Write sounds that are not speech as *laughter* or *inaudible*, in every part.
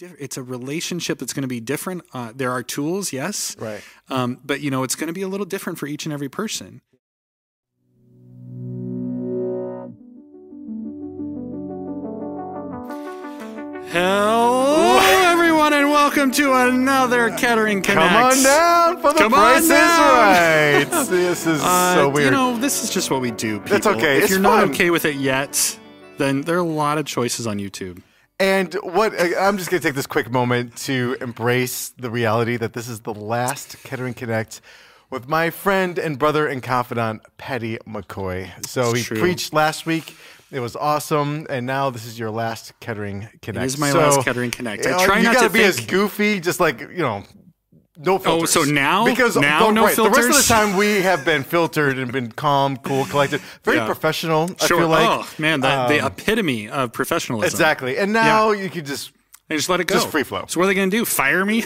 it's a relationship that's going to be different. Uh, there are tools, yes, Right. um, but you know it's going to be a little different for each and every person. Hello, everyone, and welcome to another Kettering Connect. Come on down for the Come price is right. *laughs* this is Uh, so weird. You know, this is just what we do. People. That's okay. If It's you're not fun. okay with it yet, then there are a lot of choices on YouTube. And what I- I'm just going to take this quick moment to embrace the reality that this is the last Kettering Connect with my friend and brother and confidant, Patty McCoy. So It's he true. preached last week. It was awesome, and now this is your last Kettering Connect. This is my So, last Kettering Connect. I you try you not gotta to be as goofy, just like you know, no filters. so now- because now the, no right, The rest of the time we have been filtered and been calm, cool, collected, very Yeah. professional. Sure. I feel like oh man, the, the Um, epitome of professionalism. exactly. And now you could just And just let it go. Just free flow. So what are they going to do? Fire me?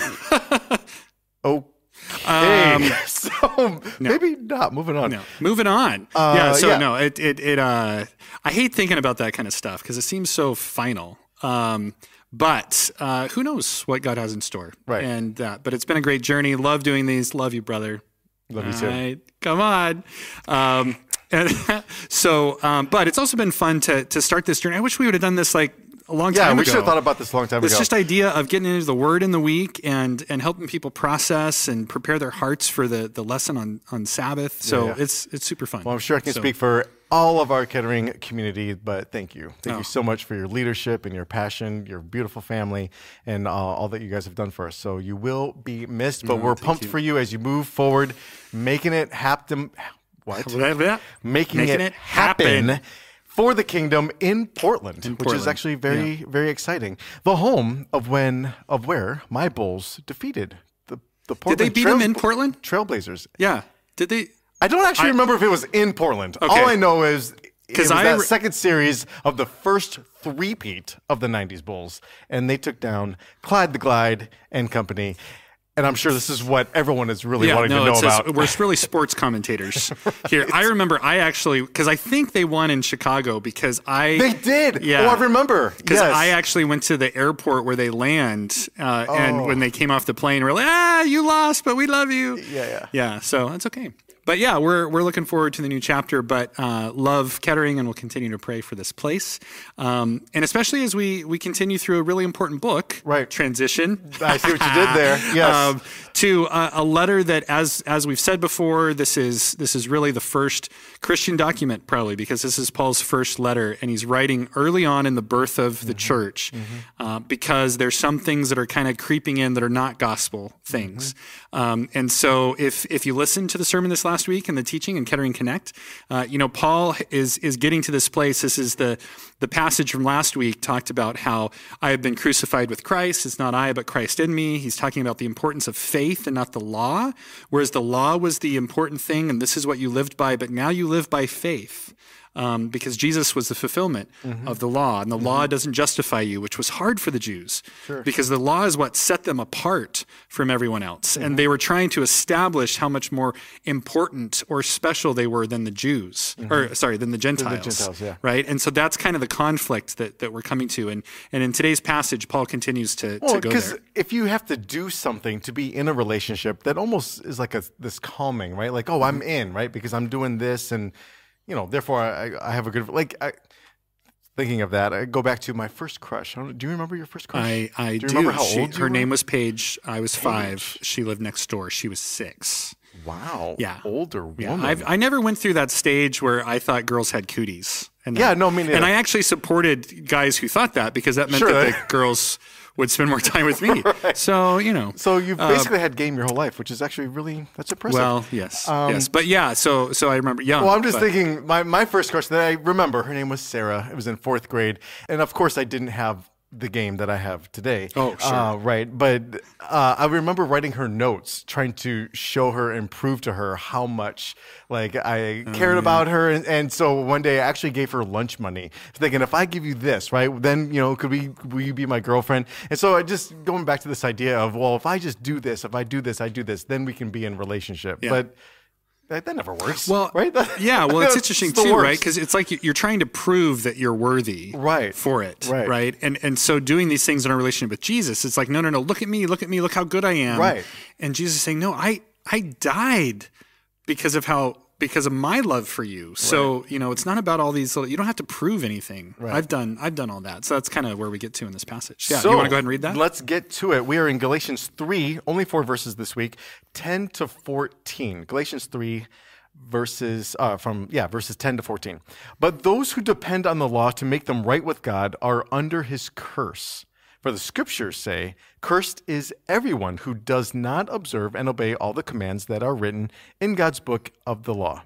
oh. *laughs* okay. Um, *laughs* so maybe not. Moving on. no. Moving on. yeah. So yeah. no, it it it. Uh, I hate thinking about that kind of stuff because it seems so final. Um, but uh, who knows what God has in store? Right. And uh, but it's been a great journey. Love doing these. Love you, brother. Love you too. All right, come on. Um, and *laughs* so, um, but it's also been fun to to start this journey. I wish we would have done this like a long Yeah, time ago. Yeah, we should have thought about this a long time ago. It's just idea of getting into the word in the week and and helping people process and prepare their hearts for the the lesson on on Sabbath. So yeah. it's it's super fun. Well, I'm sure I can So- speak for all of our Kettering community, but thank you. Thank Oh. you so much for your leadership and your passion, your beautiful family, and uh, all that you guys have done for us. So you will be missed, but we're pumped for you as you move forward, making it happen. What? *laughs* Making, Making it, it happen. happen. For the kingdom in Portland, which is actually very, very exciting. The home of when of where my Bulls defeated the the Portland Did they beat Trail- them in Portland? Trailblazers. Yeah. Did they? I don't actually remember if it was in Portland. All I know is it 'Cause was I that re- second series of the first three-peat of the 90s Bulls. And they took down Clyde the Glide and company. And I'm sure this is what everyone is really Yeah, wanting no, to know says about. we're really sports commentators *laughs* here. I remember I actually because I think they won in Chicago because I They did. Yeah. Oh, I remember. Because Yes. I actually went to the airport where they land, uh, Oh. and when they came off the plane, we're like, "Ah, you lost, but we love you." Yeah, yeah. yeah. So that's okay. But yeah, we're we're looking forward to the new chapter. But uh, love Kettering, and we'll continue to pray for this place, um, and especially as we we continue through a really important book, Right. Transition. I see what you did there. *laughs* Yes. Um, to a, a letter that, as as we've said before, this is this is really the first Christian document, probably because this is Paul's first letter, and he's writing early on in the birth of the church, uh, because there's some things that are kind of creeping in that are not gospel things, um, and so if if you listen to the sermon this last week and the teaching in Kettering Connect, uh, you know Paul is is getting to this place. This is the the passage from last week talked about how I have been crucified with Christ. It's not I, but Christ in me. He's talking about the importance of faith and not the law, whereas the law was the important thing, and this is what you lived by, but now you live by faith. Um, because Jesus was the fulfillment mm-hmm. of the law, and the law mm-hmm. doesn't justify you, which was hard for the Jews, because the law is what set them apart from everyone else, and mm-hmm. they were trying to establish how much more important or special they were than the Jews, or sorry, than the Gentiles, Gentiles, yeah. right? And so that's kind of the conflict that, that we're coming to. And and in today's passage, Paul continues to, Well, to go because if you have to do something to be in a relationship, that almost is like a this calming, right? Like, oh, I'm in, right? Because I'm doing this, and you know, therefore, I, I have a good like. I, thinking of that, I go back to my first crush. I don't, do you remember your first crush? I, I do do. remember how She- old her were? name was Paige. I was five. She lived next door. She was six. Wow. Yeah. Older woman. Yeah, I've, I never went through that stage where I thought girls had cooties. And Yeah, no, me neither. And I actually supported guys who thought that because that meant Sure. that the girls would spend more time with me. *laughs* So you know. so you've basically had game your whole life, which is actually really that's impressive. uh, well, yes, yes, but yeah. So so I remember young. Um, Well, I'm just but- thinking my, my first crush that I remember, her name was Sarah. It was in fourth grade. And of course, I didn't have the game that I have today. Oh, sure. Uh, right. But uh, I remember writing her notes, trying to show her and prove to her how much like I Oh, cared about her. And, and so one day I actually gave her lunch money, thinking if I give you this, right, then, you know, could we, will you be my girlfriend? And so I just going back to this idea of, well, if I just do this, if I do this, I do this, then we can be in relationship. But That, that never works. Well, right? That- yeah. Well, *laughs* it's interesting too, worst. right? Because it's like you- you're trying to prove that you're worthy, Right. for it, Right. right? And and so doing these things in our relationship with Jesus, it's like, no, no, no. Look at me, look at me, look how good I am, Right. And Jesus is saying, no, I I died because of how because of my love for you. So you know, it's not about all these little. You don't have to prove anything. I've done I've done all that. So that's kind of where we get to in this passage. Yeah. So, you want to go ahead and read that? Let's get to it. We are in Galatians 3, only four verses this week, 10 to 14. Galatians 3 verses uh, from yeah verses 10 to 14 but those who depend on the law to make them right with god are under his curse for the scriptures say cursed is everyone who does not observe and obey all the commands that are written in god's book of the law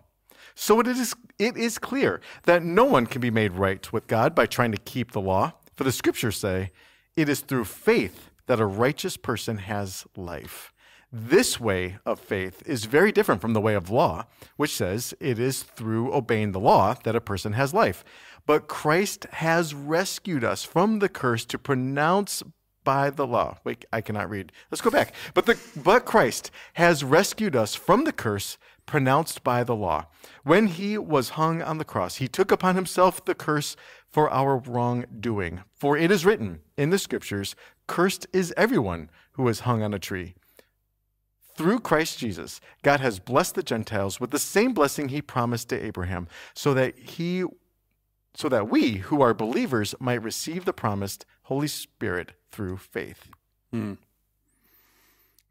so it is, it is clear that no one can be made right with God by trying to keep the law. For the scriptures say, it is through faith that a righteous person has life. This way of faith is very different from the way of law, which says it is through obeying the law that a person has life. But Christ has rescued us from the curse to pronounce by the law. Wait, I cannot read. Let's go back. But the but Christ has rescued us from the curse pronounced by the law. When he was hung on the cross, he took upon himself the curse for our wrongdoing. For it is written in the scriptures, cursed is everyone who is hung on a tree. Through Christ Jesus, God has blessed the Gentiles with the same blessing he promised to Abraham, so that he so that we who are believers might receive the promised Holy Spirit through faith. Hmm.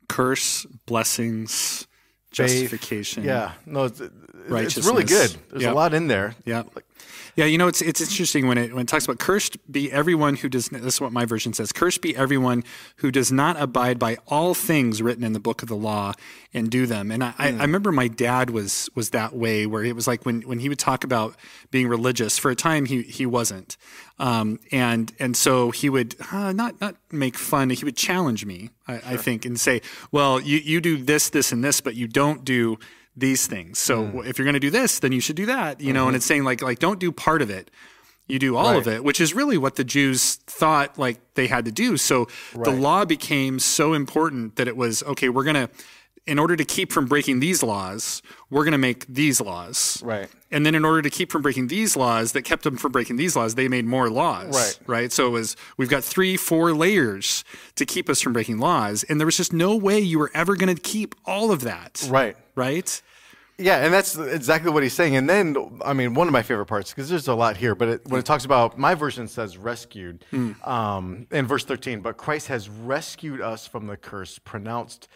Curse, blessings, justification. Yeah, no, it's, it's really good. There's Yeah. a lot in there. Yeah. Yeah, you know it's it's interesting when it when it talks about cursed be everyone who does this is what my version says cursed be everyone who does not abide by all things written in the book of the law and do them. And I, I, I remember my dad was was that way where it was like when when he would talk about being religious for a time he he wasn't. Um, and and so he would uh, not not make fun he would challenge me I, I think and say well you you do this this and this but you don't do these things. So Hmm. if you're going to do this, then you should do that, you know, and it's saying like like don't do part of it. You do all of Mm-hmm. It, which is really what the Jews thought like they had to do. So the law became so important that it was okay, we're going to in order to keep from breaking these laws, we're going to make these laws. Right. And then in order to keep from breaking these laws that kept them from breaking these laws, they made more laws. Right. Right. So it was we've got three, four layers to keep us from breaking laws. And there was just no way you were ever going to keep all of that. Right. Right. Yeah, and that's exactly what he's saying. And then, I mean, one of my favorite parts because there's a lot here, but it, when it talks about my version says rescued um, in verse 13, but Christ has rescued us from the curse pronounced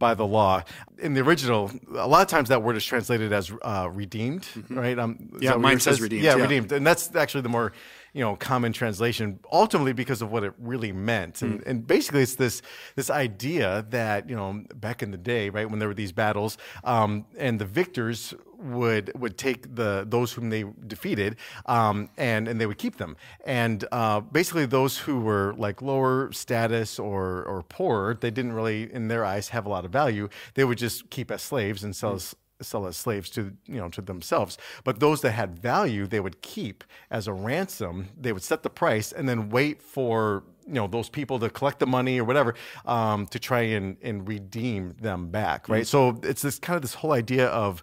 by the law. In the original, a lot of times that word is translated as uh, redeemed, right? Um, Yeah, mine says redeemed, Yeah, yeah. redeemed, and that's actually the more you know common translation. Ultimately, because of what it really meant, and, Mm. and basically, it's this this idea that you know back in the day, right, when there were these battles, um, and the victors would would take the those whom they defeated um, and and they would keep them and uh, basically those who were like lower status or or poorer they didn't really in their eyes have a lot of value they would just keep as slaves and sell as sell as slaves to you know to themselves but those that had value they would keep as a ransom they would set the price and then wait for you know those people to collect the money or whatever um, to try and and redeem them back right so it's this kind of this whole idea of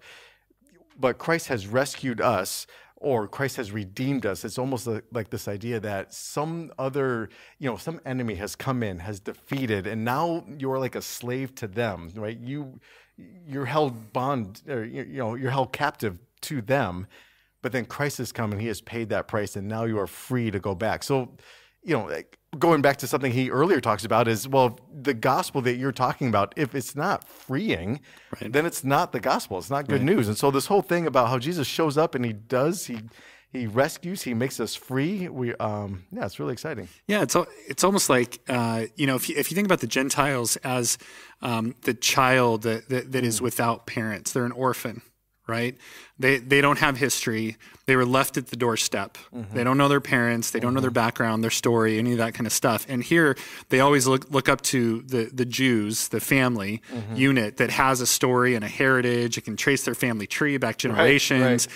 but Christ has rescued us or Christ has redeemed us. It's almost like this idea that some other, you know, some enemy has come in, has defeated, and now you're like a slave to them, right? You, you're held bond, or you you know, you're held captive to them, but then Christ has come and He has paid that price, and now you are free to go back. So, you know, going back to something he earlier talks about is well, the gospel that you're talking about, if it's not freeing, then it's not the gospel. It's not good news. And so this whole thing about how Jesus shows up and he does, he he rescues, he makes us free. We um yeah, it's really exciting. Yeah, it's it's almost like uh, you know if you, if you think about the Gentiles as um, the child that, that, that is without parents, they're an orphan, right? They they don't have history. They were left at the doorstep. They don't know their parents. They don't know their background, their story, any of that kind of stuff. And here they always look look up to the the Jews, the family unit that has a story and a heritage. It can trace their family tree back generations.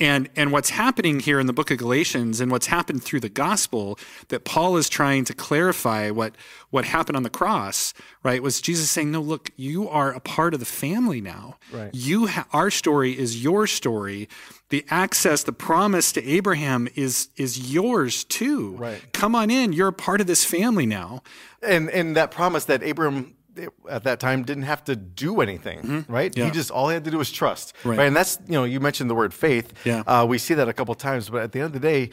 And and what's happening here in the book of Galatians and what's happened through the gospel that Paul is trying to clarify what what happened on the cross, right? Was Jesus saying, "No, look, you are a part of the family now. Right. You ha- our story is your story. The access, the promise to Abraham is is yours too. Right. Come on in. You're a part of this family now. and and that promise that At that time didn't have to do anything, right? Mm-hmm. Yeah. He just all he had to do was trust, Right. And that's you know you mentioned the word faith. Yeah. uh, we see that a couple times, but at the end of the day,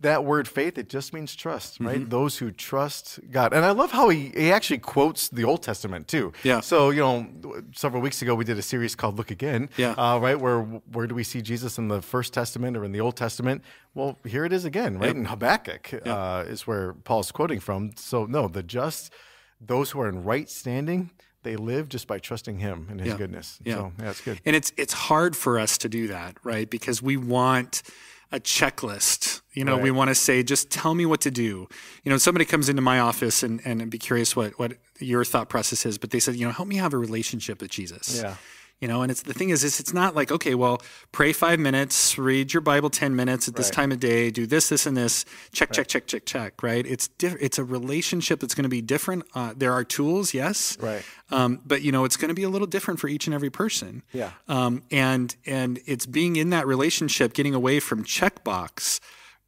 that word faith it just means trust, right? Mm-hmm. Those who trust God, and I love how he he actually quotes the Old Testament too. Yeah. So you know, several weeks ago we did a series called Look Again. Yeah. Uh, right where where do we see Jesus in the First Testament or in the Old Testament? Well, here it is again, right? In Habakkuk uh, is where Paul's quoting from. So no, the just, those who are in right standing, they live just by trusting Him and His Yeah. goodness. Yeah. So yeah, it's good. And it's it's hard for us to do that, right? Because we want a checklist. You know, we want to say, just tell me what to do. You know, somebody comes into my office and, and I'd be curious what, what your thought process is, but they said, you know, help me have a relationship with Jesus. Yeah. You know, and it's the thing is, is it's not like, okay, well, pray five minutes, read your Bible 10 minutes at this Right. time of day, do this, this, and this, check, check, check, check, check, right? It's diff- it's a relationship that's going to be different. Uh, there are tools, yes. Right. Um, but you know, it's going to be a little different for each and every person. Yeah. Um, and and it's being in that relationship, getting away from checkbox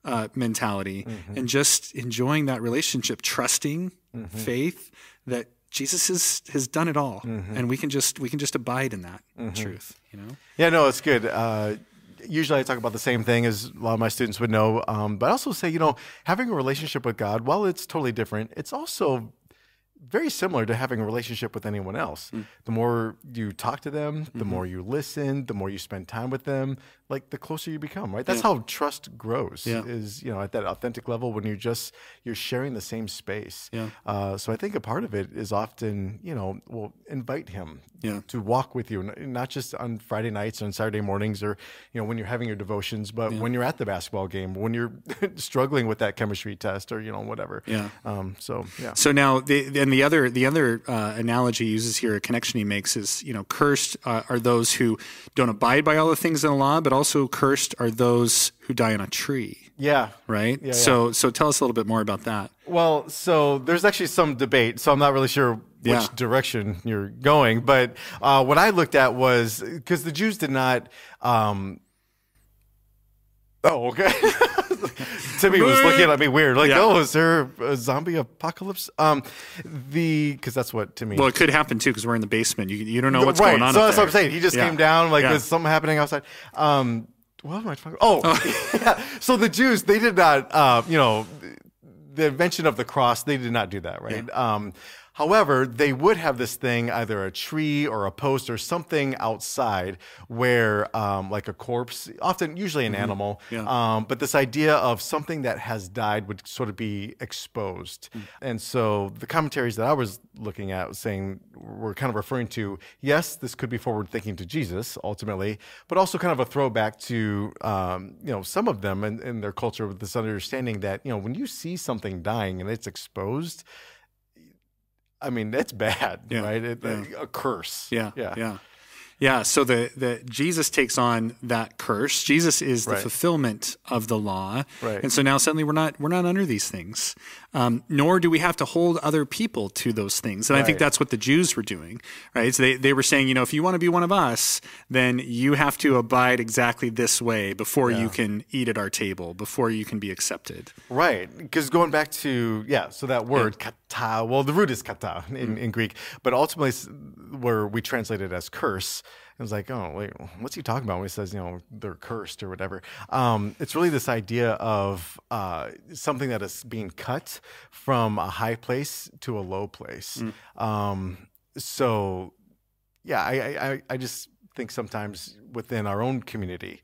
uh, mentality, and just enjoying that relationship, trusting, faith that Jesus has has done it all, and we can just we can just abide in that truth. You know. Yeah, no, it's good. Uh, usually I talk about the same thing as a lot of my students would know. Um, but I also say, you know, having a relationship with God, while it's totally different, it's also very similar to having a relationship with anyone else. The more you talk to them, the more you listen, the more you spend time with them, like the closer you become, right? That's how trust grows. Yeah. Is you know at that authentic level when you're just you're sharing the same space. Yeah. Uh, so I think a part of it is often you know well invite him Yeah. to walk with you, not just on Friday nights or on Saturday mornings, or you know when you're having your devotions, but when you're at the basketball game, when you're *laughs* struggling with that chemistry test, or you know whatever. Yeah. Um. So yeah. So now, the, and the other the other uh, analogy he uses here, a connection he makes is, you know, cursed uh, are those who don't abide by all the things in the law, but also cursed are those who die on a tree, Yeah. right? yeah. So, so tell us a little bit more about that. Well, so there's actually some debate, so I'm not really sure which Yeah. direction you're going. But uh, what I looked at was because the Jews did not. Um, oh, okay. *laughs* Timmy was looking at me weird, like, Yeah. "Oh, is there a zombie apocalypse?" Um, the because that's what Timmy. Well, it could happen too because we're in the basement. You, you don't know what's right. going on. So that's there. what I'm saying. He just Yeah. came down like Yeah. there's something happening outside. Um, what am I talking? Oh, *laughs* yeah. So the Jews they did not. Uh, you know, the invention of the cross they did not do that, right? Um, However, they would have this thing, either a tree or a post or something outside where, um, like a corpse, often, usually an animal, Mm-hmm. Yeah. um, but this idea of something that has died would sort of be exposed. Mm. And so the commentaries that I was looking at was saying were kind of referring to yes, this could be forward thinking to Jesus ultimately, but also kind of a throwback to um, you know some of them in, in their culture with this understanding that you know when you see something dying and it's exposed. I mean, that's bad, Yeah, right? It, yeah. A curse. Yeah, Yeah. yeah, yeah. So the the Jesus takes on that curse. Jesus is the Right. fulfillment of the law, Right. and so now suddenly we're not we're not under these things, um, nor do we have to hold other people to those things. And I think that's what the Jews were doing, right? So they they were saying, you know, if you want to be one of us, then you have to abide exactly this way before you can eat at our table, before you can be accepted. Right, because going back to yeah, so that word kata, well, the root is kata in, in Greek, but ultimately, where we translate it as curse, it was like, oh wait, what's he talking about when he says you know they're cursed or whatever? Um, it's really this idea of uh, something that is being cut from a high place to a low place. Um, so yeah, I, I I- I just think sometimes within our own community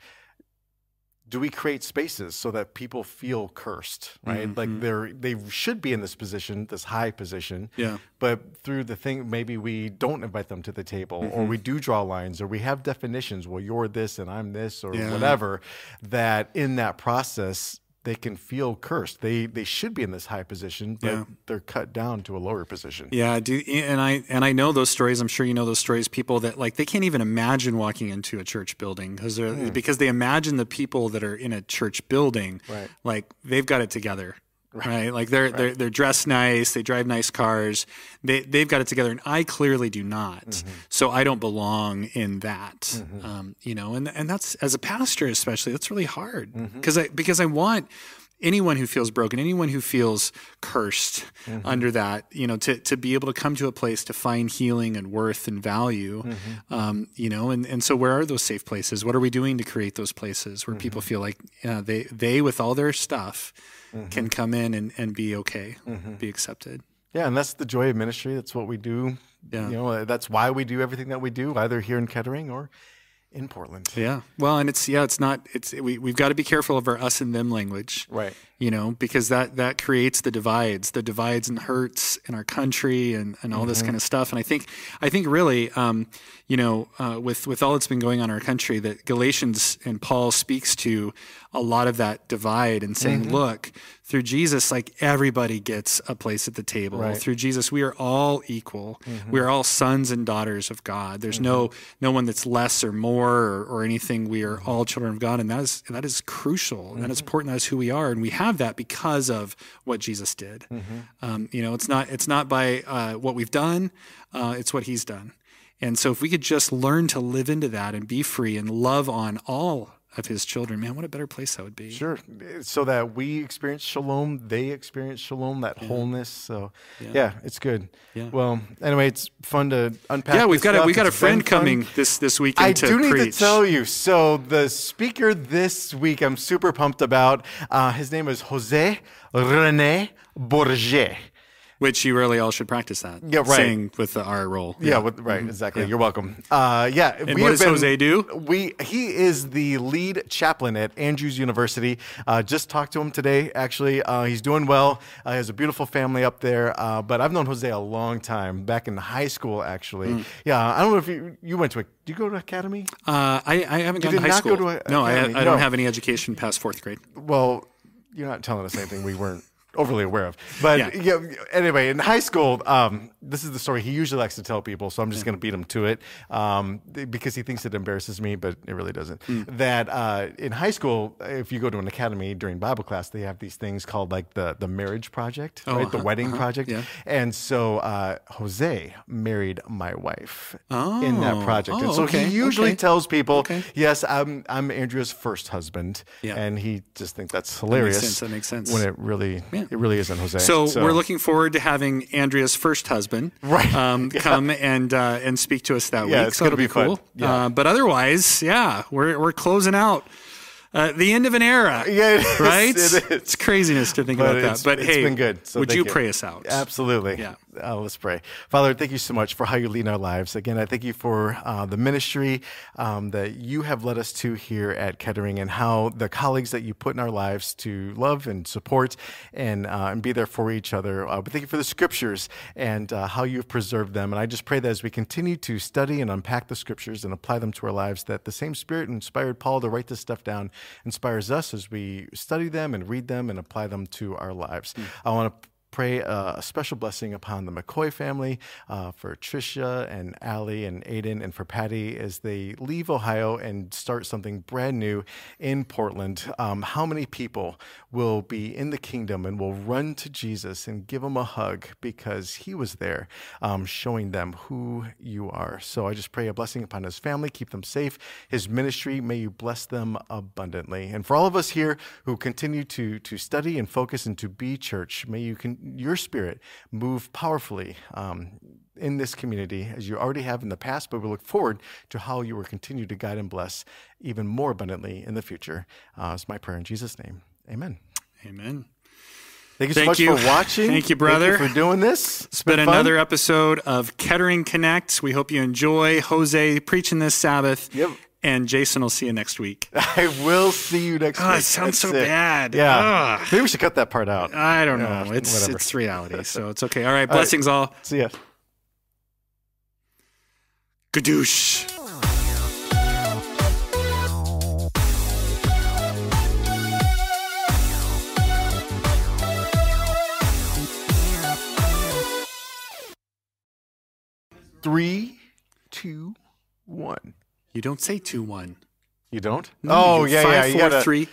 do we create spaces so that people feel cursed right mm-hmm. like they're they should be in this position this high position Yeah. but through the thing maybe we don't invite them to the table or mm-hmm. we do draw lines or we have definitions well you're this and i'm this or Yeah. whatever that in that process they can feel cursed. They they should be in this high position, but Yeah. they're cut down to a lower position. Yeah, do and I and I know those stories. I'm sure you know those stories. People that like they can't even imagine walking into a church building because they're Hmm. because they imagine the people that are in a church building, Right. like they've got it together. Right. Like they're they're they're dressed nice, they drive nice cars, they they've got it together, and I clearly do not. Mm-hmm. So I don't belong in that, um, you know. And and that's as a pastor, especially, that's really hard Mm-hmm. because I because I want anyone who feels broken, anyone who feels cursed Mm-hmm. under that, you know, to, to be able to come to a place to find healing and worth and value, Mm-hmm. um, you know, and, and so where are those safe places? What are we doing to create those places where Mm-hmm. people feel like uh, they, they, with all their stuff, Mm-hmm. can come in and, and be okay, be accepted. Yeah, and that's the joy of ministry. That's what we do. Yeah. You know, that's why we do everything that we do, either here in Kettering or in Portland. Yeah. Well, and it's, yeah, it's not, it's, we, we've got to be careful of our us and them language. Right. You know, because that that creates the divides, the divides and hurts in our country and, and all this mm-hmm. kind of stuff. And I think I think really, um, you know, uh, with with all that's been going on in our country, that Galatians and Paul speaks to a lot of that divide and saying, mm-hmm. look, through Jesus, like everybody gets a place at the table. Right. Through Jesus, we are all equal. Mm-hmm. We are all sons and daughters of God. There's no no one that's less or more or, or anything. We are all children of God, and that is that is crucial. And that is important. That is who we are, and we have that because of what Jesus did. Um, you know, it's not it's not by uh, what we've done. Uh, it's what He's done. And so, if we could just learn to live into that and be free and love on all of His children, man, what a better place that would be. Sure. So that we experience shalom, they experience shalom, that wholeness. So, yeah. it's good. Yeah. Well, anyway, it's fun to unpack. Yeah, we've this got a we've got a It's friend fun. coming this this weekend I to do need preach. to tell you. So the speaker this week, I'm super pumped about. Uh, his name is Jose Rene Bourget. Which you really all should practice that. Yeah, right. Saying with the R roll. Yeah, with, right, exactly. You're welcome. Uh, yeah, Mm-hmm. And what does Jose do? We he is the lead chaplain at Andrews University. Uh, just talked to him today. Actually, uh, he's doing well. Uh, he has a beautiful family up there. Uh, but I've known Jose a long time, back in high school, actually. Mm. Yeah, I don't know if you you went to a. Do you go to academy? Uh, I, I haven't gone did to high school. go to a no, I, I don't No. have any education past fourth grade. Well, you're not telling us anything we weren't overly aware of. But Yeah. yeah. anyway, in high school, um, this is the story he usually likes to tell people, so I'm just going to beat him to it um, because he thinks it embarrasses me, but it really doesn't. Hmm. That uh, in high school, if you go to an academy during Bible class, they have these things called like the the marriage project, right? The uh-huh, wedding project. yeah. And so uh, Jose married my wife in that Oh. project, and Oh, so okay, he usually okay. tells people, Okay. "Yes, I'm I'm Andrea's first husband," Yeah. and he just thinks that's hilarious. sense, that makes sense. When it really, it really isn't Jose. So, we're looking forward to having Andrea's first husband Right. um, *laughs* come and uh, and speak to us that Yeah, week. it's so gonna it'll be, be fun. cool. Yeah. Uh, but otherwise, yeah, we're we're closing out uh, the end of an era. Yeah, it is, right. it is. It's craziness to think But about it's- that. But it's hey, been good, so would you you. pray us out? Absolutely. Yeah. Uh, let's pray. Father, thank you so much for how you lead our lives. Again, I thank you for uh, the ministry um, that you have led us to here at Kettering and how the colleagues that you put in our lives to love and support and, uh, and be there for each other. Uh, but thank you for the scriptures and uh, how you've preserved them. And I just pray that as we continue to study and unpack the scriptures and apply them to our lives, that the same spirit inspired Paul to write this stuff down inspires us as we study them and read them and apply them to our lives. I want to pray uh, a special blessing upon the McCoy family, uh, for Tricia and Allie and Aiden, and for Patty as they leave Ohio and start something brand new in Portland. Um, how many people will be in the kingdom and will run to Jesus and give him a hug because he was there, um, showing them who you are? So I just pray a blessing upon his family, keep them safe. His ministry, may you bless them abundantly. And for all of us here who continue to to study and focus and to be church, may you can your spirit move powerfully um, in this community as you already have in the past. But we look forward to how you will continue to guide and bless even more abundantly in the future. Uh, it's my prayer in Jesus' name. Amen. Amen. Thank you so Thank much you. for watching. Thank you, brother. for doing this. It's been another episode of Kettering Connect. We hope you enjoy Jose preaching this Sabbath. Yep and Jason will see you next week. *laughs* I will see you next oh, week. It sounds That's so it. bad. Yeah. Ugh. Maybe we should cut that part out. I don't know. Yeah, it's it's reality, *laughs* so it's okay. All right, blessings all. See ya. Gadoosh. Three, two, one. You don't say two one. You don't? No, oh you- yeah, yeah. You gotta, three.